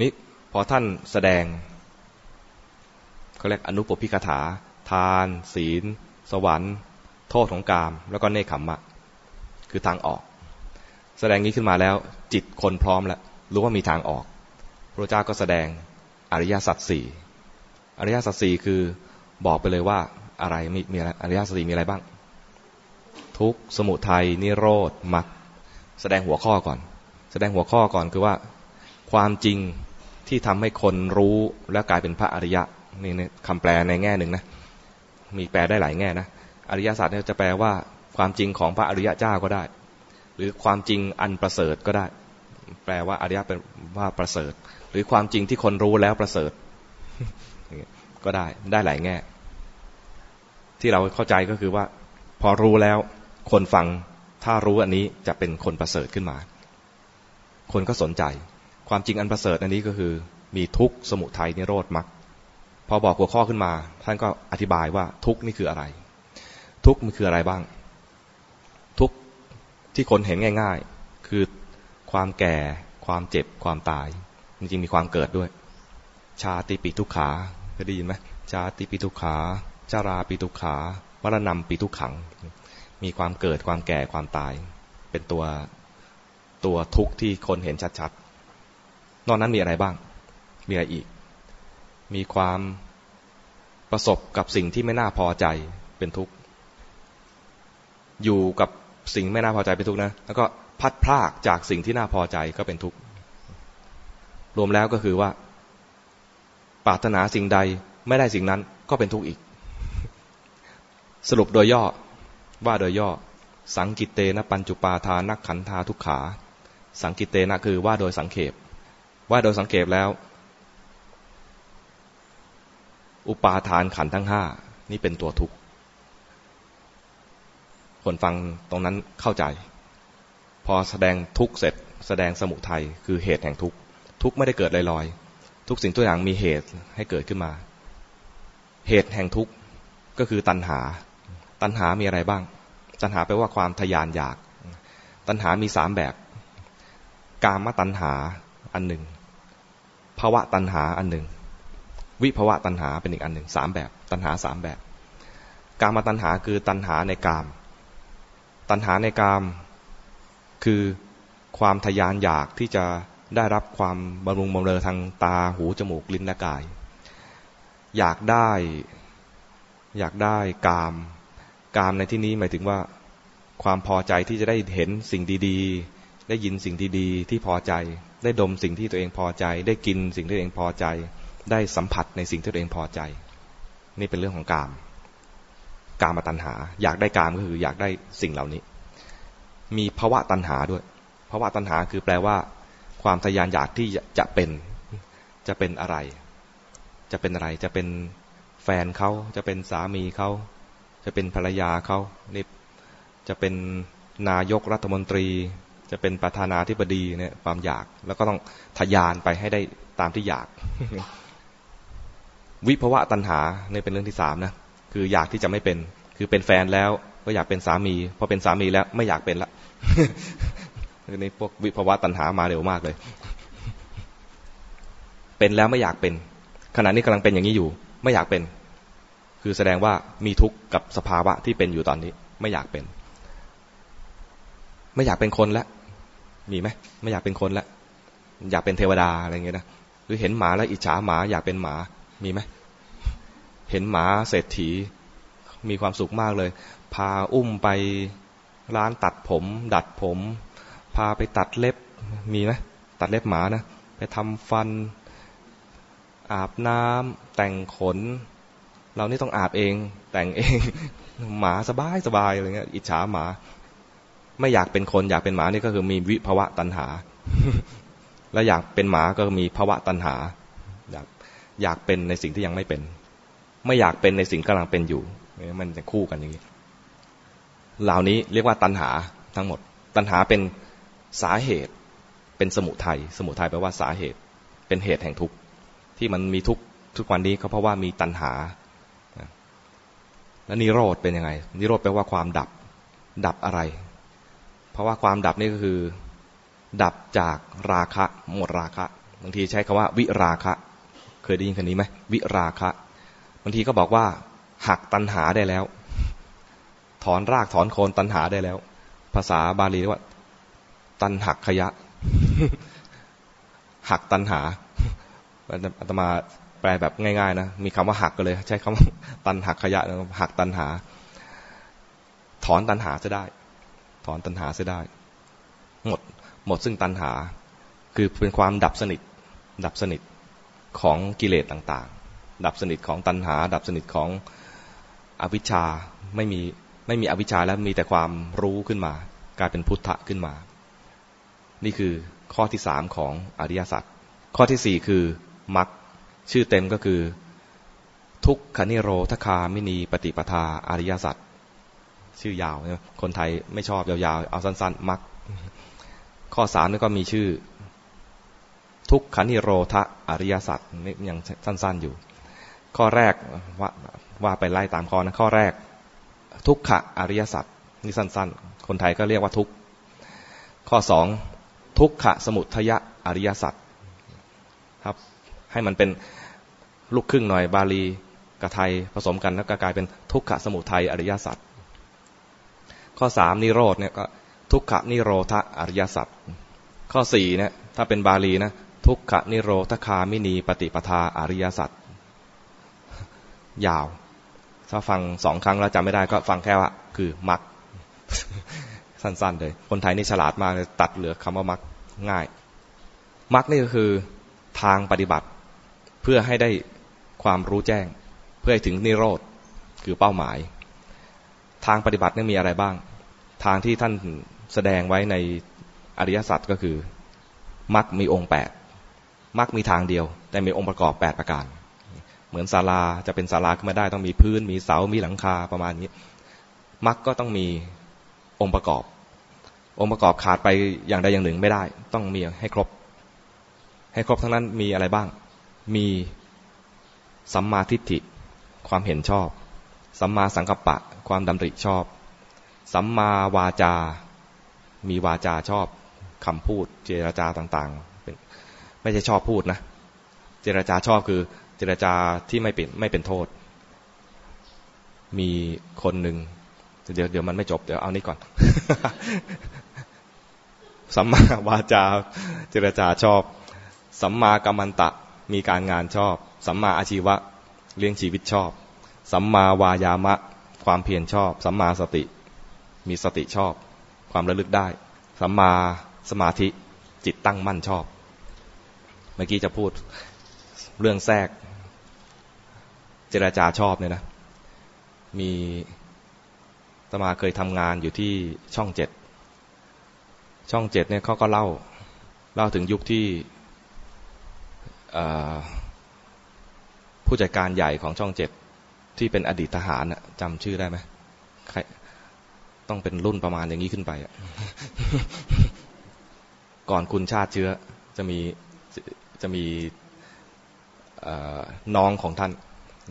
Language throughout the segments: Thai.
นี่พอท่านแสดงเขาเรียกอนุปพิกถา ทาน ศีล สวรรค์ โทษของกาม แล้วก็เนคขมมะ คือทางออก แสดงนี้ขึ้นมาแล้ว จิตคนพร้อมแล้วรู้ว่ามีทางออก พระเจ้าก็แสดงอริยสัจสี่อริยสัจสี่คือบอกไปเลยว่าอะไรมีมีอะไรอริยสัจสี่มีอะไรบ้าง ทุกสมุทัยนิโรธมรรคแสดงหัวข้อก่อน แสดงหัวข้อก่อนคือว่า ความจริง ที่ทำให้คนรู้และกลายเป็นพระอริยะนี่คำแปลในแง่หนึ่งนะมีแปลได้หลายแง่นะอริยศาสตร์เนี่ยจะแปลว่าความจริงของพระอริยะเจ้าก็ได้ หรือความจริงอันประเสริฐก็ได้ แปลว่าอริยะเป็นว่าประเสริฐ หรือความจริงที่คนรู้แล้วประเสริฐก็ได้ได้หลายแง่ ที่เราเข้าใจก็คือว่า พอรู้แล้วคนฟังถ้ารู้อันนี้จะเป็นคนประเสริฐขึ้นมา คนก็สนใจ ความจริงอันประเสริฐอันนี้ก็คือมีทุกข์สมุทัยนิโรธมรรคพอบอกหัวข้อขึ้นมา ท่านก็อธิบายว่าทุกข์นี่คืออะไร ทุกข์มันคืออะไรบ้าง ทุกข์ที่คนเห็นง่าย ๆ คือความแก่ ความเจ็บความตาย จริงๆมีความเกิดด้วย ชาติปีทุกขาเคยได้ยินไหมชาติปีทุกขาจาราปีทุกขาวรณะปีทุกขัง มีความเกิดความแก่ความตาย เป็นตัวตัวทุกข์ที่คนเห็นชัดๆ นอกนั้นมีอะไรบ้าง มีอะไรอีก มีความประสบกับสิ่งที่ไม่น่าพอใจเป็นทุกข์ อยู่กับสิ่งไม่น่าพอใจเป็นทุกข์นะ แล้วก็พัดพลากจากสิ่งที่น่าพอใจก็เป็นทุกข์ รวมแล้วก็คือว่า ปรารถนาสิ่งใดไม่ได้สิ่งนั้นก็เป็นทุกข์อีก สรุปโดยย่อว่าโดยย่อ สังกิตเตนะปัญจุปาทานักขันธาทุกขา สังกิตเตนะคือว่าโดยสังเขป ว่าโดยสังเขปแล้ว อุปาทานขันทั้งห้านี่เป็นตัวทุกข์คนฟังตรงนั้นเข้าใจ พอแสดงทุกข์เสร็จ แสดงสมุทัยคือเหตุแห่งทุกข์ทุกข์ไม่ได้เกิดลอยๆทุกสิ่งตัวอย่างมีเหตุให้เกิดขึ้นมา เหตุแห่งทุกข์ก็คือตัณหา ตัณหามีอะไรบ้าง ตัณหาแปลว่าความทยานอยาก ตัณหามีสามแบบ กามตัณหาอันหนึ่ง ภาวะตัณหาอันหนึ่ง วิภาวะตัณหาเป็นอีกอันหนึ่งสามแบบ ตัณหาสามแบบ กามาตัณหาคือตัณหาในกาม ตัณหาในกามคือความทยานอยากที่จะได้รับความบำรุงบำเรอทางตาหูจมูกลิ้นและกาย อยากได้อยากได้กาม กามในที่นี้หมายถึงว่าความพอใจที่จะได้เห็นสิ่งดีๆ ได้ยินสิ่งดีๆ ที่พอใจ ได้ดมสิ่งที่ตัวเองพอใจ ได้กินสิ่งที่ตัวเองพอใจ ได้สัมผัสในสิ่งที่ตัวเองพอใจ นี่เป็นเรื่องของกาม กามตัณหา อยากได้กามก็คือ อยากได้สิ่งเหล่านี้ มีภาวะตัณหาด้วยภาวะตัณหาคือแปลว่า ความทยานอยากที่จะเป็น จะเป็นอะไร จะเป็นอะไร จะเป็นแฟนเขาจะเป็นสามีเขาจะเป็นภรรยาเขานี่จะเป็นนายกรัฐมนตรี จะเป็นประธานาธิบดีเนี่ย ความอยากแล้วก็ต้องทยานไปให้ได้ตามที่อยาก วิภวะตัณหาเนี่ยเป็นเรื่องที่สามนะคืออยากที่จะไม่เป็น คือเป็นแฟนแล้วก็อยากเป็นสามีพอเป็นสามีแล้วไม่อยากเป็นละนี่พวกวิภวะตัณหามาเร็วมากเลย เป็นแล้วไม่อยากเป็น ขณะนี้กำลังเป็นอย่างนี้อยู่ ไม่อยากเป็น คือแสดงว่ามีทุกข์กับสภาวะที่เป็นอยู่ตอนนี้ ไม่อยากเป็น ไม่อยากเป็นคนแล้ว มีไหมไม่อยากเป็นคนแล้วอยากเป็นเทวดาอะไรเงี้ยนะหรือเห็นหมาแล้วอิจฉาหมาอยากเป็นหมามีไหมเห็นหมาเศรษฐีมีความสุขมากเลย พาอุ้มไปร้านตัดผม ดัดผม พาไปตัดเล็บมีไหมตัดเล็บหมานะไปทำฟันอาบน้ำแต่งขน เรานี่ต้องอาบเองแต่งเอง หมาสบายสบายอะไรเงี้ยอิจฉาหมา ไม่อยากเป็นคนอยากเป็นหมานี่ก็คือมีวิภวะตัณหา แล้วอยากเป็นหมาก็มีภาวะตัณหา อยากอยากเป็นในสิ่งที่ยังไม่เป็น ไม่อยากเป็นในสิ่งกำลังเป็นอยู่ มันจะคู่กันอย่างนี้ เหล่านี้เรียกว่าตัณหาทั้งหมด ตัณหาเป็นสาเหตุ เป็นสมุทัย สมุทัยแปลว่าสาเหตุ เป็นเหตุแห่งทุกข์ที่มันมีทุกข์ทุกวันนี้ก็เพราะว่ามีตัณหา แล้วนิโรธเป็นยังไง นิโรธแปลว่าความดับ ดับอะไร ราะว่าความดับนี่ก็คือ ดับจากราคะ หมดราคะ บางทีใช้คำว่า วิราคะ เคยได้ยินคำนี้ไหมวิราคะ บางทีก็บอกว่า หักตันหาได้แล้ว ถอนรากถอนโคนตันหาได้แล้ว ภาษาบาลีเรียกว่า ตันหักขยะ หักตันหาอาตมาแปลแบบง่ายๆนะ มีคำว่าหักก็เลย ใช้คำว่าตันหักขยะหักตันหา ถอนตันหาจะได้ ถอนตันหาจะได้ หมดหมดซึ่งตันหา คือเป็นความดับสนิท ดับสนิทของกิเลสต่างๆ ดับสนิทของตันหา ดับสนิทของอวิชชาไม่มีไม่มีอวิชชาแล้วมีแต่ความรู้ขึ้นมา กลายเป็นพุทธะขึ้นมา นี่คือข้อที่สามของอริยสัจข้อที่สี่คือมรรคชื่อเต็มก็คือ ทุกขนิโรธคามินีปฏิปทาอริยสัจ ชื่อยาว คนไทยไม่ชอบยาวๆ เอาสั้นๆมรรคข้อสามนี่ก็มีชื่อ ทุกขนิโรธอริยสัจนี่ยังสั้นๆอยู่ ข้อแรกว่าว่าไปไล่ตามข้อนะ ข้อแรก ทุกขะอริยสัจนี่สั้นๆ คนไทยก็เรียกว่าทุกข้อสองทุกขะสมุทยะอริยสัจครับ ให้มันเป็นลูกครึ่งหน่อยบาลีกับไทยผสมกันแล้วก็กลายเป็นทุกขะสมุทัยอริยสัจ ข้อสามนิโรธเนี่ยก็ทุกขนิโรธอริยสัจข้อสี่เนี่ยถ้าเป็นบาลีนะทุกขนิโรธคามินีปฏิปทาอริยสัจยาว ถ้าฟังสองครั้งแล้วจำไม่ได้ก็ฟังแค่ว่า คือมักสั้นๆเลย คนไทยนี่ฉลาดมากเลยตัดเหลือคำว่ามักง่าย มักนี่ก็คือทางปฏิบัติ เพื่อให้ได้ความรู้แจ้ง เพื่อให้ถึงนิโรธคือเป้าหมาย ทางปฏิบัตินี่มีอะไรบ้าง ทางที่ท่านแสดงไว้ในอริยสัจก็คือมักมีองค์แปดมักมีทางเดียว แต่มีองค์ประกอบแปดประการ เหมือนศาลาจะเป็นศาลาขึ้นมาได้ต้องมีพื้น มีเสา มีหลังคาประมาณนี้มักก็ต้องมีองค์ประกอบ องค์ประกอบขาดไปอย่างใดอย่างหนึ่งไม่ได้ ต้องมีให้ครบ ให้ครบทั้งนั้นมีอะไรบ้าง มีสัมมาทิฏฐิความเห็นชอบ สัมมาสังกัปปะ ความดำริชอบ สัมมาวาจา มีวาจาชอบคำพูดเจรจาต่างๆเป็นไม่ใช่ชอบพูดนะ เจรจาชอบคือเจรจาที่ไม่เป็นไม่เป็นโทษ มีคนหนึ่งเดี๋ยวเดี๋ยวมันไม่จบเดี๋ยวเอานี้ก่อน สัมมาวาจา เจรจาชอบ สัมมากัมมันตะมีการงานชอบ สัมมาอาชีวะเลี้ยงชีวิตชอบ สัมมาวายามะ ความเพียรชอบ สัมมาสติ มีสติชอบ ความระลึกได้สัมมาสมาธิจิตตั้งมั่นชอบ เมื่อกี้จะพูดเรื่องแทรก เจรจาชอบเนี่ยนะ มีตมาเคยทำงานอยู่ที่ช่องเจ็ด ช่องเจ็ดเนี่ยเขาก็เล่า เล่าถึงยุคที่ผู้จัดการใหญ่ของช่องเจ็ดที่เป็นอดีตทหารจำชื่อได้ไหมใคร ต้องเป็นรุ่นประมาณอย่างนี้ขึ้นไปก่อนคุณชาติเชื้อจะมีจะมีน้องของท่าน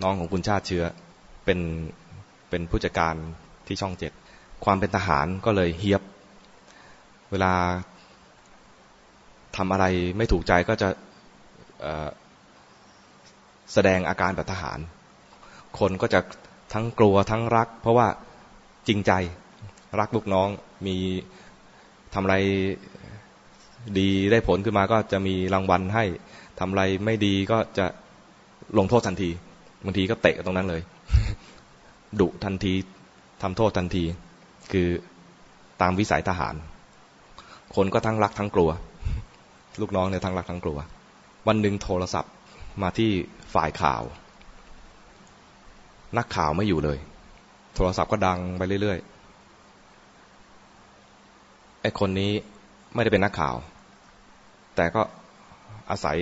น้องของคุณชาติเชื้อ เป็นเป็นผู้จัดการที่ช่องเจ็ดความเป็นทหารก็เลยเฮียบ เวลาทำอะไรไม่ถูกใจก็จะแสดงอาการแบบทหาร คนก็จะทั้งกลัวทั้งรัก เพราะว่าจริงใจ รักลูกน้อง มีทำอะไรดีได้ผลขึ้นมาก็จะมีรางวัลให้ทำอะไรไม่ดีก็จะลงโทษทันทีบางทีก็เตะตรงนั้นเลย ดุทันทีทำโทษทันที คือตามวิสัยทหาร คนก็ทั้งรักทั้งกลัว ลูกน้องเนี่ยทั้งรักทั้งกลัว วันหนึ่งโทรศัพท์มาที่ฝ่ายข่าว นักข่าวไม่อยู่เลย โทรศัพท์ก็ดังไปเรื่อย อ้คนนี้ไม่ได้เป็นนักข่าว แต่ก็อาศัย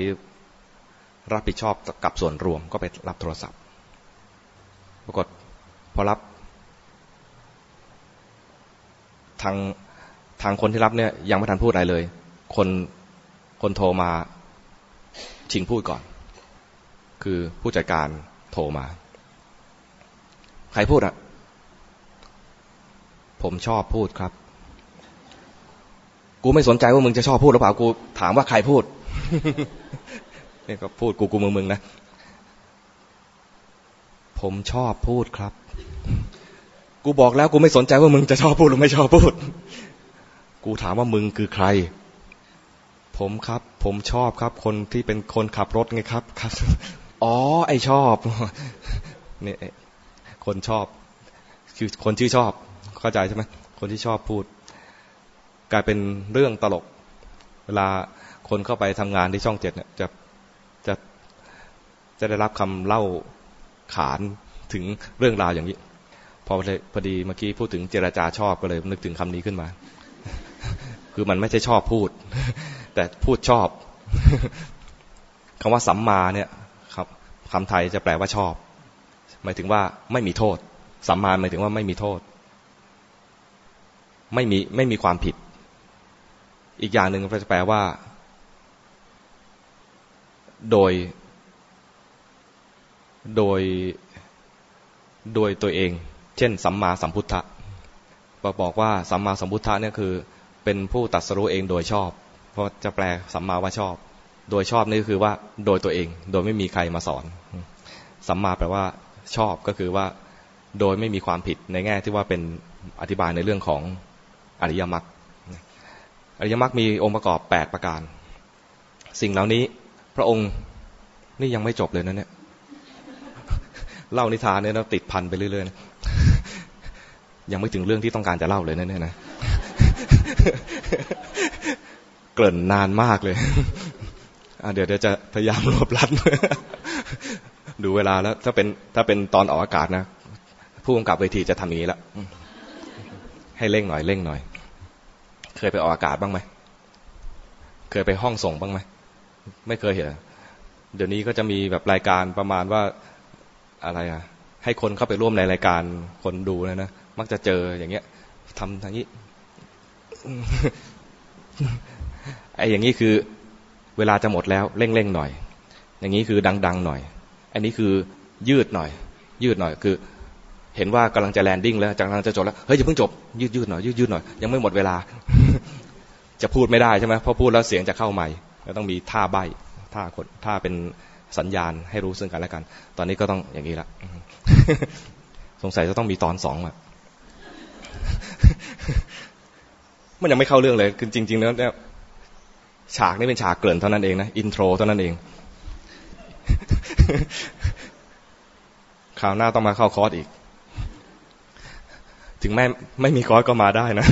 รับผิดชอบกับส่วนรวมก็ไปรับโทรศัพท์ ปรากฏพอรับ ทางทางคนที่รับเนี่ยยังไม่ทันพูดอะไรเลย คนคนโทรมาชิงพูดก่อน คือผู้จัดการโทรมา ใครพูดอะผมชอบพูดครับ กูไม่สนใจว่ามึงจะชอบพูดหรือเปล่ากูถามว่าใครพูดนี่ก็พูดกูกูมึงมึงนะผมชอบพูดครับ กูบอกแล้วกูไม่สนใจว่ามึงจะชอบพูดหรือไม่ชอบพูด กูถามว่ามึงคือใคร ผมครับ ผมชอบครับ คนที่เป็นคนขับรถไงครับครับ อ๋อ ไอชอบเนี่ยคนชอบคือคนชื่อชอบ เข้าใจใช่ไหมคนที่ชอบพูด กลายเป็นเรื่องตลก เวลาคนเข้าไปทำงานที่ช่องเจ็ดเนี่ยจะจะจะได้รับคำเล่าขานถึงเรื่องราวอย่างนี้ พอพอดีเมื่อกี้พูดถึงเจรจาชอบก็เลยนึกถึงคำนี้ขึ้นมา คือมันไม่ใช่ชอบพูด แต่พูดชอบคำว่าสัมมาเนี่ยครับคำไทยจะแปลว่าชอบ หมายถึงว่าไม่มีโทษ สัมมาหมายถึงว่าไม่มีโทษ ไม่มีไม่มีความผิด อีกอย่างหนึ่งจะแปลว่า โดย โดย โดยตัวเอง เช่น สัมมาสัมพุทธะบอกว่าสัมมาสัมพุทธะเนี่ยคือ เป็นผู้ตัดสรู้เองโดยชอบ เพราะจะแปลสัมมาว่าชอบ โดยชอบนี่คือว่า โดยตัวเอง โดยไม่มีใครมาสอน สัมมาแปลว่า ชอบก็คือว่า โดยไม่มีความผิดในแง่ที่ว่าเป็นอธิบายในเรื่องของอริยมรรค อริยมรรคมีองค์ประกอบแปดประการ สิ่งเหล่านี้ พระองค์นี่ยังไม่จบเลยนะเนี่ยเล่านิทานเนี่ยเราติดพันไปเรื่อยๆนะยังไม่ถึงเรื่องที่ต้องการจะเล่าเลยนะเนี่ยนะเกริ่นนานมากเลยเดี๋ยวเดี๋ยวจะพยายามรวบรัดดูเวลาแล้ว ถ้าเป็นถ้าเป็นตอนออกอากาศนะผู้กำกับเวทีจะทำอย่างนี้ละให้เร่งหน่อยเร่งหน่อย เคยไปออกอากาศบ้างไหม เคยไปห้องส่งบ้างไหม ไม่เคยเห็น เดี๋ยวนี้ก็จะมีแบบรายการประมาณว่าอะไรอะ ให้คนเข้าไปร่วมในรายการคนดูนะนะ มักจะเจออย่างเงี้ยทำทางนี้ ไอ้อย่างนี้คือเวลาจะหมดแล้วเร่งๆหน่อย อย่างนี้คือดัง ๆ หน่อย อันนี้คือยืดหน่อย ยืดหน่อยคือ เห็นว่ากำลังจะแลนดิ้งแล้วกำลังจะจบแล้ว เฮ้ยอย่าเพิ่งจบยืดยืดหน่อยยืดยืดหน่อยยังไม่หมดเวลา จะพูดไม่ได้ใช่ไหมเพราะพูดแล้วเสียงจะเข้าใหม่ก็ต้องมีท่าใบท่าคนท่าเป็นสัญญาณให้รู้ซึ่งกันและกัน ตอนนี้ก็ต้องอย่างนี้ละสงสัยจะต้องมีตอนสองอะมันยังไม่เข้าเรื่องเลยคือจริง ๆ แล้วเนี่ยฉากนี้เป็นฉากเกริ่นเท่านั้นเองนะ intro เท่านั้นเองคราวหน้าต้องมาเข้าคอร์สอีก ถึงแม้ไม่มีคอร์สก็มาได้นะ